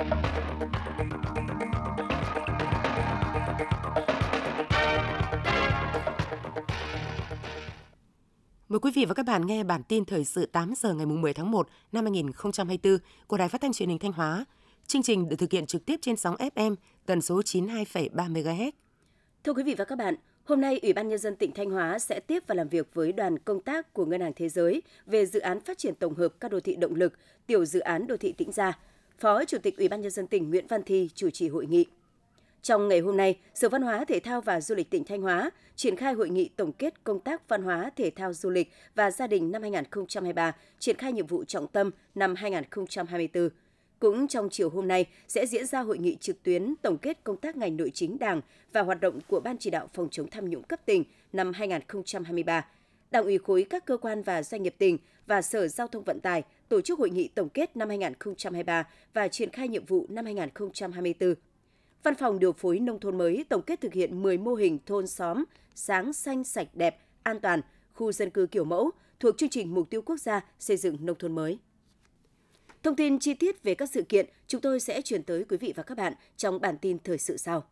Mời quý vị và các bạn nghe bản tin thời sự 8 giờ ngày 10 tháng 1 năm 2024 của Đài Phát thanh Truyền hình Thanh Hóa. Chương trình được thực hiện trực tiếp trên sóng FM tần số 92,3 MHz. Thưa quý vị và các bạn, hôm nay Ủy ban Nhân dân tỉnh Thanh Hóa sẽ tiếp và làm việc với đoàn công tác của Ngân hàng Thế giới về dự án phát triển tổng hợp các đô thị động lực, tiểu dự án đô thị Tĩnh Gia. Phó Chủ tịch Ủy ban Nhân dân tỉnh Nguyễn Văn Thi chủ trì hội nghị. Trong ngày hôm nay, Sở Văn hóa, Thể thao và Du lịch tỉnh Thanh Hóa triển khai hội nghị tổng kết công tác văn hóa, thể thao, du lịch và gia đình năm 2023, triển khai nhiệm vụ trọng tâm năm 2024. Cũng trong chiều hôm nay sẽ diễn ra hội nghị trực tuyến tổng kết công tác ngành nội chính Đảng và hoạt động của Ban chỉ đạo phòng chống tham nhũng cấp tỉnh năm 2023. Đảng ủy khối các cơ quan và doanh nghiệp tỉnh và Sở Giao thông Vận tải tổ chức hội nghị tổng kết năm 2023 và triển khai nhiệm vụ năm 2024. Văn phòng điều phối nông thôn mới tổng kết thực hiện 10 mô hình thôn xóm sáng xanh sạch đẹp, an toàn, khu dân cư kiểu mẫu thuộc chương trình mục tiêu quốc gia xây dựng nông thôn mới. Thông tin chi tiết về các sự kiện chúng tôi sẽ chuyển tới quý vị và các bạn trong bản tin thời sự sau.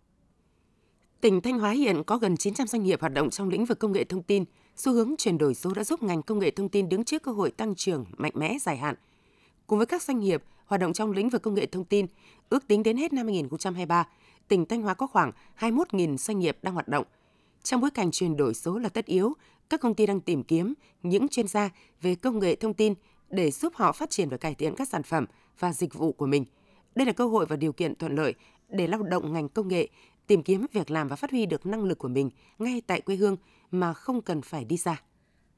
Tỉnh Thanh Hóa hiện có gần 900 doanh nghiệp hoạt động trong lĩnh vực công nghệ thông tin. Xu hướng chuyển đổi số đã giúp ngành công nghệ thông tin đứng trước cơ hội tăng trưởng mạnh mẽ dài hạn. Cùng với các doanh nghiệp hoạt động trong lĩnh vực công nghệ thông tin, ước tính đến hết năm 2023, tỉnh Thanh Hóa có khoảng 21.000 doanh nghiệp đang hoạt động. Trong bối cảnh chuyển đổi số là tất yếu, các công ty đang tìm kiếm những chuyên gia về công nghệ thông tin để giúp họ phát triển và cải thiện các sản phẩm và dịch vụ của mình. Đây là cơ hội và điều kiện thuận lợi để lao động ngành công nghệ tìm kiếm việc làm và phát huy được năng lực của mình ngay tại quê hương mà không cần phải đi xa.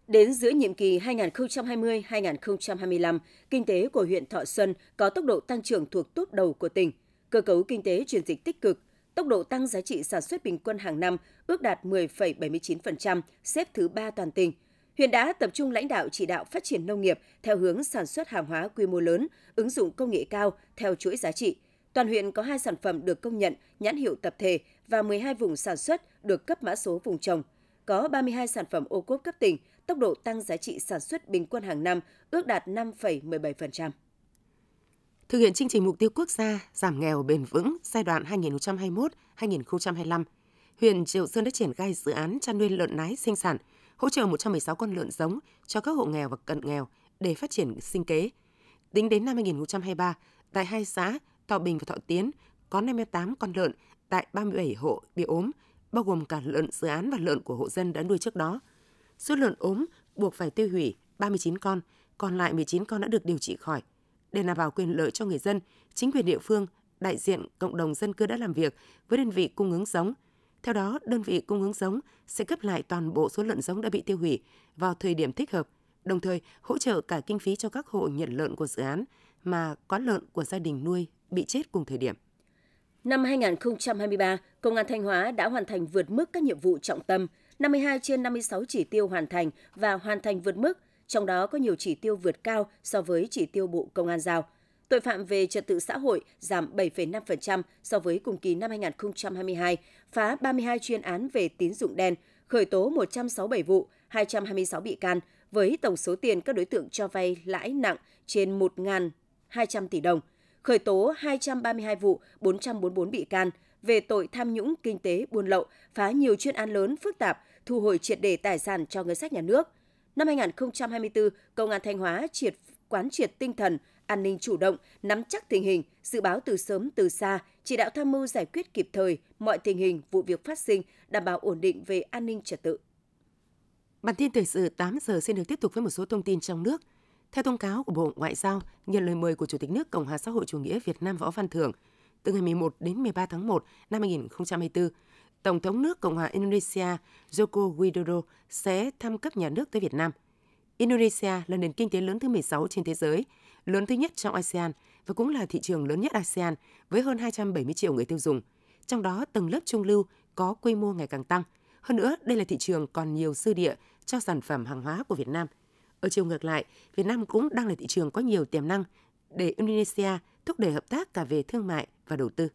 Đến giữa nhiệm kỳ 2020-2025, kinh tế của huyện Thọ Xuân có tốc độ tăng trưởng thuộc tốt đầu của tỉnh. Cơ cấu kinh tế chuyển dịch tích cực, tốc độ tăng giá trị sản xuất bình quân hàng năm ước đạt 10,79%, xếp thứ 3 toàn tỉnh. Huyện đã tập trung lãnh đạo chỉ đạo phát triển nông nghiệp theo hướng sản xuất hàng hóa quy mô lớn, ứng dụng công nghệ cao theo chuỗi giá trị. Toàn huyện có 2 sản phẩm được công nhận nhãn hiệu tập thể và 12 vùng sản xuất được cấp mã số vùng trồng. Có 32 sản phẩm ô cốp cấp tỉnh, tốc độ tăng giá trị sản xuất bình quân hàng năm ước đạt 5,17%. Thực hiện chương trình mục tiêu quốc gia giảm nghèo bền vững giai đoạn 2021-2025, huyện Triệu Sơn đã triển khai dự án chăn nuôi lợn nái sinh sản, hỗ trợ 116 con lợn giống cho các hộ nghèo và cận nghèo để phát triển sinh kế. Tính đến năm 2023, tại hai xã Thọ Bình và Thọ Tiến có 58 con lợn tại 37 hộ bị ốm, bao gồm cả lợn dự án và lợn của hộ dân đã nuôi trước đó. Số lợn ốm buộc phải tiêu hủy 39 con, còn lại 19 con đã được điều trị khỏi. Để đảm bảo quyền lợi cho người dân, chính quyền địa phương, đại diện cộng đồng dân cư đã làm việc với đơn vị cung ứng giống. Theo đó, đơn vị cung ứng giống sẽ cấp lại toàn bộ số lợn giống đã bị tiêu hủy vào thời điểm thích hợp, đồng thời hỗ trợ cả kinh phí cho các hộ nhận lợn của dự án mà có lợn của gia đình nuôi bị chết cùng thời điểm. Năm 2023, Công an Thanh Hóa đã hoàn thành vượt mức các nhiệm vụ trọng tâm, 52 trên 56 chỉ tiêu hoàn thành và hoàn thành vượt mức, trong đó có nhiều chỉ tiêu vượt cao so với chỉ tiêu Bộ Công an giao. Tội phạm về trật tự xã hội giảm 7,5% so với cùng kỳ năm 2022, phá 32 chuyên án về tín dụng đen, khởi tố 167 vụ, 226 bị can, với tổng số tiền các đối tượng cho vay lãi nặng trên 1.200 tỷ đồng, khởi tố 232 vụ, 444 bị can về tội tham nhũng kinh tế buôn lậu, phá nhiều chuyên án lớn phức tạp, thu hồi triệt đề tài sản cho ngân sách nhà nước. Năm 2024, Công an Thanh Hóa triệt quán triệt tinh thần an ninh chủ động, nắm chắc tình hình, dự báo từ sớm từ xa, chỉ đạo tham mưu giải quyết kịp thời mọi tình hình vụ việc phát sinh, đảm bảo ổn định về an ninh trật tự. Bản tin thời sự 8 giờ xin được tiếp tục với một số thông tin trong nước. Theo thông cáo của Bộ Ngoại giao, nhận lời mời của Chủ tịch nước Cộng hòa xã hội chủ nghĩa Việt Nam Võ Văn Thưởng, từ ngày 11 đến 13 tháng 1 năm 2024, Tổng thống nước Cộng hòa Indonesia Joko Widodo sẽ thăm cấp nhà nước tới Việt Nam. Indonesia là nền kinh tế lớn thứ 16 trên thế giới, lớn thứ nhất trong ASEAN và cũng là thị trường lớn nhất ASEAN với hơn 270 triệu người tiêu dùng. Trong đó, tầng lớp trung lưu có quy mô ngày càng tăng. Hơn nữa, đây là thị trường còn nhiều dư địa cho sản phẩm hàng hóa của Việt Nam. Ở chiều ngược lại, Việt Nam cũng đang là thị trường có nhiều tiềm năng để Indonesia thúc đẩy hợp tác cả về thương mại và đầu tư.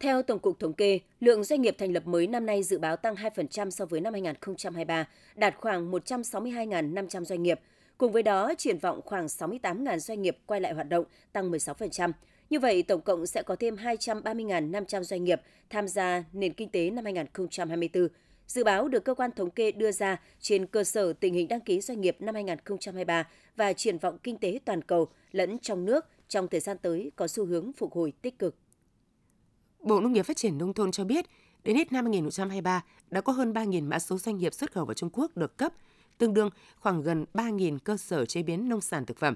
Theo Tổng cục Thống kê, lượng doanh nghiệp thành lập mới năm nay dự báo tăng 2% so với năm 2023, đạt khoảng 162.500 doanh nghiệp. Cùng với đó, triển vọng khoảng 68.000 doanh nghiệp quay lại hoạt động, tăng 16%. Như vậy, tổng cộng sẽ có thêm 230.500 doanh nghiệp tham gia nền kinh tế năm 2024. Dự báo được cơ quan thống kê đưa ra trên cơ sở tình hình đăng ký doanh nghiệp năm 2023 và triển vọng kinh tế toàn cầu lẫn trong nước trong thời gian tới có xu hướng phục hồi tích cực. Bộ Nông nghiệp Phát triển Nông thôn cho biết, đến hết năm 2023 đã có hơn 3.000 mã số doanh nghiệp xuất khẩu vào Trung Quốc được cấp, tương đương khoảng gần 3.000 cơ sở chế biến nông sản thực phẩm.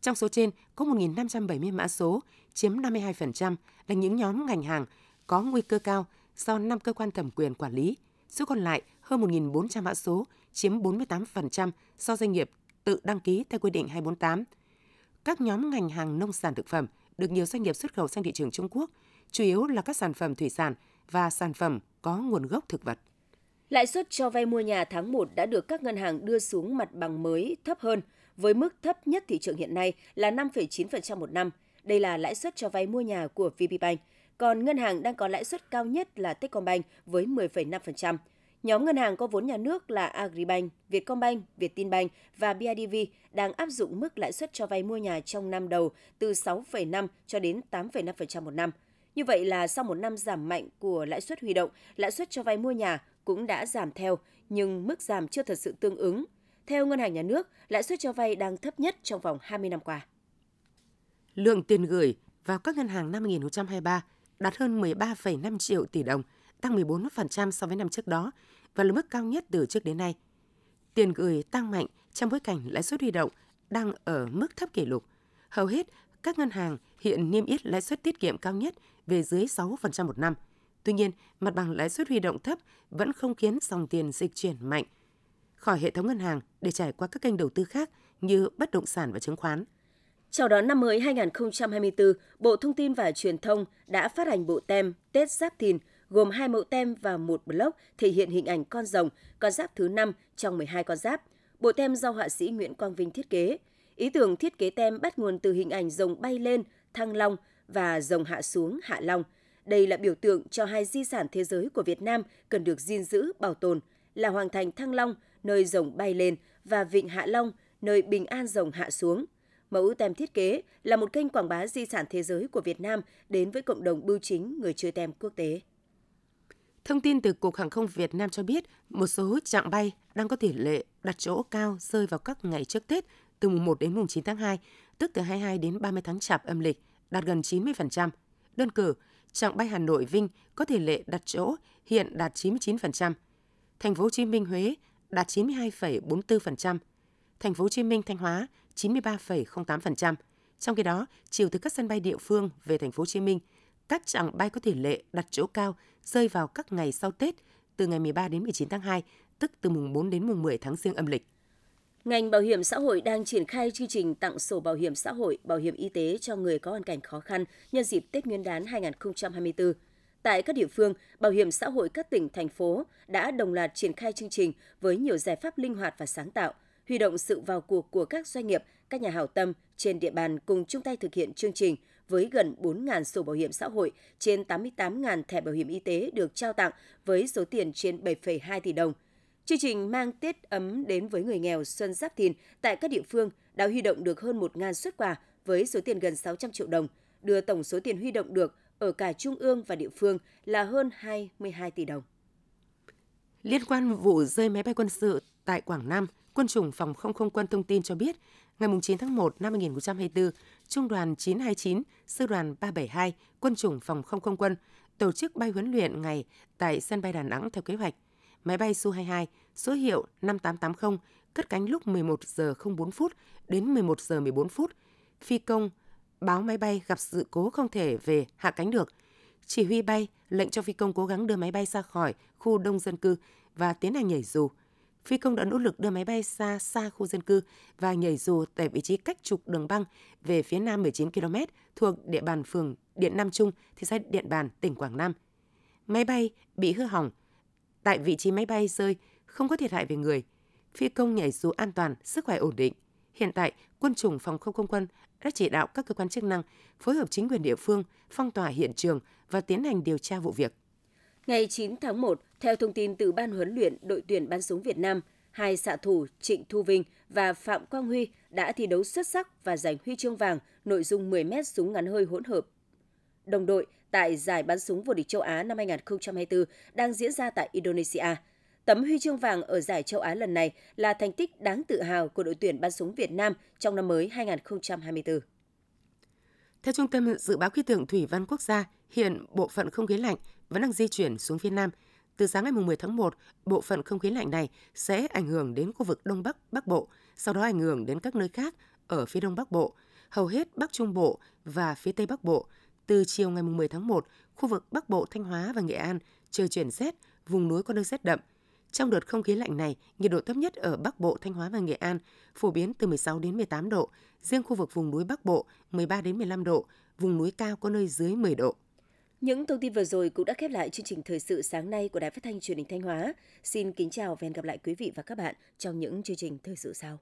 Trong số trên, có 1.570 mã số, chiếm 52%, là những nhóm ngành hàng có nguy cơ cao do 5 cơ quan thẩm quyền quản lý. Số còn lại hơn 1.400 mã số, chiếm 48% do doanh nghiệp tự đăng ký theo quy định 248. Các nhóm ngành hàng nông sản thực phẩm được nhiều doanh nghiệp xuất khẩu sang thị trường Trung Quốc, chủ yếu là các sản phẩm thủy sản và sản phẩm có nguồn gốc thực vật. Lãi suất cho vay mua nhà tháng 1 đã được các ngân hàng đưa xuống mặt bằng mới thấp hơn, với mức thấp nhất thị trường hiện nay là 5,9% một năm. Đây là lãi suất cho vay mua nhà của VPBank, còn ngân hàng đang có lãi suất cao nhất là Techcombank với 10,5%. Nhóm ngân hàng có vốn nhà nước là Agribank, Vietcombank, Vietinbank và BIDV đang áp dụng mức lãi suất cho vay mua nhà trong năm đầu từ 6,5 cho đến 8,5% một năm. Như vậy là sau một năm giảm mạnh của lãi suất huy động, lãi suất cho vay mua nhà cũng đã giảm theo, nhưng mức giảm chưa thật sự tương ứng. Theo Ngân hàng Nhà nước, lãi suất cho vay đang thấp nhất trong vòng 20 năm qua. Lượng tiền gửi vào các ngân hàng năm 2023 đạt hơn 13,5 triệu tỷ đồng, tăng 14% so với năm trước đó và là mức cao nhất từ trước đến nay. Tiền gửi tăng mạnh trong bối cảnh lãi suất huy động đang ở mức thấp kỷ lục. Hầu hết các ngân hàng hiện niêm yết lãi suất tiết kiệm cao nhất về dưới 6% một năm. Tuy nhiên, mặt bằng lãi suất huy động thấp vẫn không khiến dòng tiền dịch chuyển mạnh khỏi hệ thống ngân hàng để trải qua các kênh đầu tư khác như bất động sản và chứng khoán. Chào đón năm mới 2024, Bộ Thông tin và Truyền thông đã phát hành bộ tem Tết Giáp Thìn gồm hai mẫu tem và một block thể hiện hình ảnh con rồng, con giáp thứ 5 trong 12 con giáp. Bộ tem do họa sĩ Nguyễn Quang Vinh thiết kế. Ý tưởng thiết kế tem bắt nguồn từ hình ảnh rồng bay lên, thăng long và rồng hạ xuống, hạ long. Đây là biểu tượng cho hai di sản thế giới của Việt Nam cần được gìn giữ, bảo tồn là Hoàng thành Thăng Long, nơi rồng bay lên và Vịnh Hạ Long, nơi bình an rồng hạ xuống. Mẫu tem thiết kế là một kênh quảng bá di sản thế giới của Việt Nam đến với cộng đồng bưu chính người chơi tem quốc tế. Thông tin từ Cục Hàng không Việt Nam cho biết, một số chặng bay đang có tỷ lệ đặt chỗ cao rơi vào các ngày trước Tết từ mùng 1 đến mùng 9 tháng 2, tức từ 22 đến 30 tháng Chạp âm lịch, đạt gần 90%. Đơn cử, chặng bay Hà Nội Vinh có tỷ lệ đặt chỗ hiện đạt 99%. Thành phố Hồ Chí Minh Huế đạt 92,44%, Thành phố Hồ Chí Minh Thanh Hóa 93,08%. Trong khi đó, chiều từ các sân bay địa phương về Thành phố Hồ Chí Minh, các chặng bay có tỷ lệ đặt chỗ cao rơi vào các ngày sau Tết từ ngày 13 đến 19 tháng 2, tức từ mùng 4 đến mùng 10 tháng Giêng âm lịch. Ngành bảo hiểm xã hội đang triển khai chương trình tặng sổ bảo hiểm xã hội, bảo hiểm y tế cho người có hoàn cảnh khó khăn nhân dịp Tết Nguyên đán 2024. Tại các địa phương, bảo hiểm xã hội các tỉnh, thành phố đã đồng loạt triển khai chương trình với nhiều giải pháp linh hoạt và sáng tạo, huy động sự vào cuộc của các doanh nghiệp, các nhà hảo tâm trên địa bàn cùng chung tay thực hiện chương trình với gần 4.000 sổ bảo hiểm xã hội, trên 88.000 thẻ bảo hiểm y tế được trao tặng với số tiền trên 7,2 tỷ đồng. Chương trình mang Tết ấm đến với người nghèo Xuân Giáp Thìn tại các địa phương đã huy động được hơn 1.000 xuất quà với số tiền gần 600 triệu đồng, đưa tổng số tiền huy động được ở cả trung ương và địa phương là hơn 22 tỷ đồng. Liên quan vụ rơi máy bay quân sự tại Quảng Nam, Quân chủng Phòng không không quân thông tin cho biết, ngày 9 tháng 1 năm 2024, Trung đoàn 929, Sư đoàn 372, Quân chủng Phòng không không quân tổ chức bay huấn luyện ngày tại sân bay Đà Nẵng theo kế hoạch. Máy bay Su-22 số hiệu 5880 cất cánh lúc 11 giờ 04 phút đến 11 giờ 14 phút. Phi công báo máy bay gặp sự cố không thể về hạ cánh được. Chỉ huy bay lệnh cho phi công cố gắng đưa máy bay ra khỏi khu đông dân cư và tiến hành nhảy dù. Phi công đã nỗ lực đưa máy bay xa xa khu dân cư và nhảy dù tại vị trí cách trục đường băng về phía nam 19 km thuộc địa bàn phường Điện Nam Trung, thị xã Điện Bàn, tỉnh Quảng Nam. Máy bay bị hư hỏng. Tại vị trí máy bay rơi, không có thiệt hại về người. Phi công nhảy dù an toàn, sức khỏe ổn định. Hiện tại, quân chủng phòng không không quân đã chỉ đạo các cơ quan chức năng phối hợp chính quyền địa phương phong tỏa hiện trường và tiến hành điều tra vụ việc. Ngày 9 tháng 1, theo thông tin từ Ban huấn luyện đội tuyển bắn súng Việt Nam, hai xạ thủ Trịnh Thu Vinh và Phạm Quang Huy đã thi đấu xuất sắc và giành huy chương vàng nội dung 10m súng ngắn hơi hỗn hợp. Đồng đội tại giải bắn súng vô địch châu Á năm 2024 đang diễn ra tại Indonesia. Tấm huy chương vàng ở giải châu Á lần này là thành tích đáng tự hào của đội tuyển bắn súng Việt Nam trong năm mới 2024. Theo Trung tâm Dự báo Khí tượng Thủy văn Quốc gia, hiện bộ phận không khí lạnh vẫn đang di chuyển xuống phía Nam. Từ sáng ngày 10 tháng 1, bộ phận không khí lạnh này sẽ ảnh hưởng đến khu vực Đông Bắc Bắc Bộ, sau đó ảnh hưởng đến các nơi khác ở phía Đông Bắc Bộ, hầu hết Bắc Trung Bộ và phía Tây Bắc Bộ. Từ chiều ngày 10 tháng 1, khu vực Bắc Bộ, Thanh Hóa và Nghệ An trời chuyển rét, vùng núi có nơi rét đậm. Trong đợt không khí lạnh này, nhiệt độ thấp nhất ở Bắc Bộ, Thanh Hóa và Nghệ An phổ biến từ 16 đến 18 độ, riêng khu vực vùng núi Bắc Bộ 13 đến 15 độ, vùng núi cao có nơi dưới 10 độ. Những thông tin vừa rồi cũng đã khép lại chương trình thời sự sáng nay của Đài Phát thanh Truyền hình Thanh Hóa. Xin kính chào và hẹn gặp lại quý vị và các bạn trong những chương trình thời sự sau.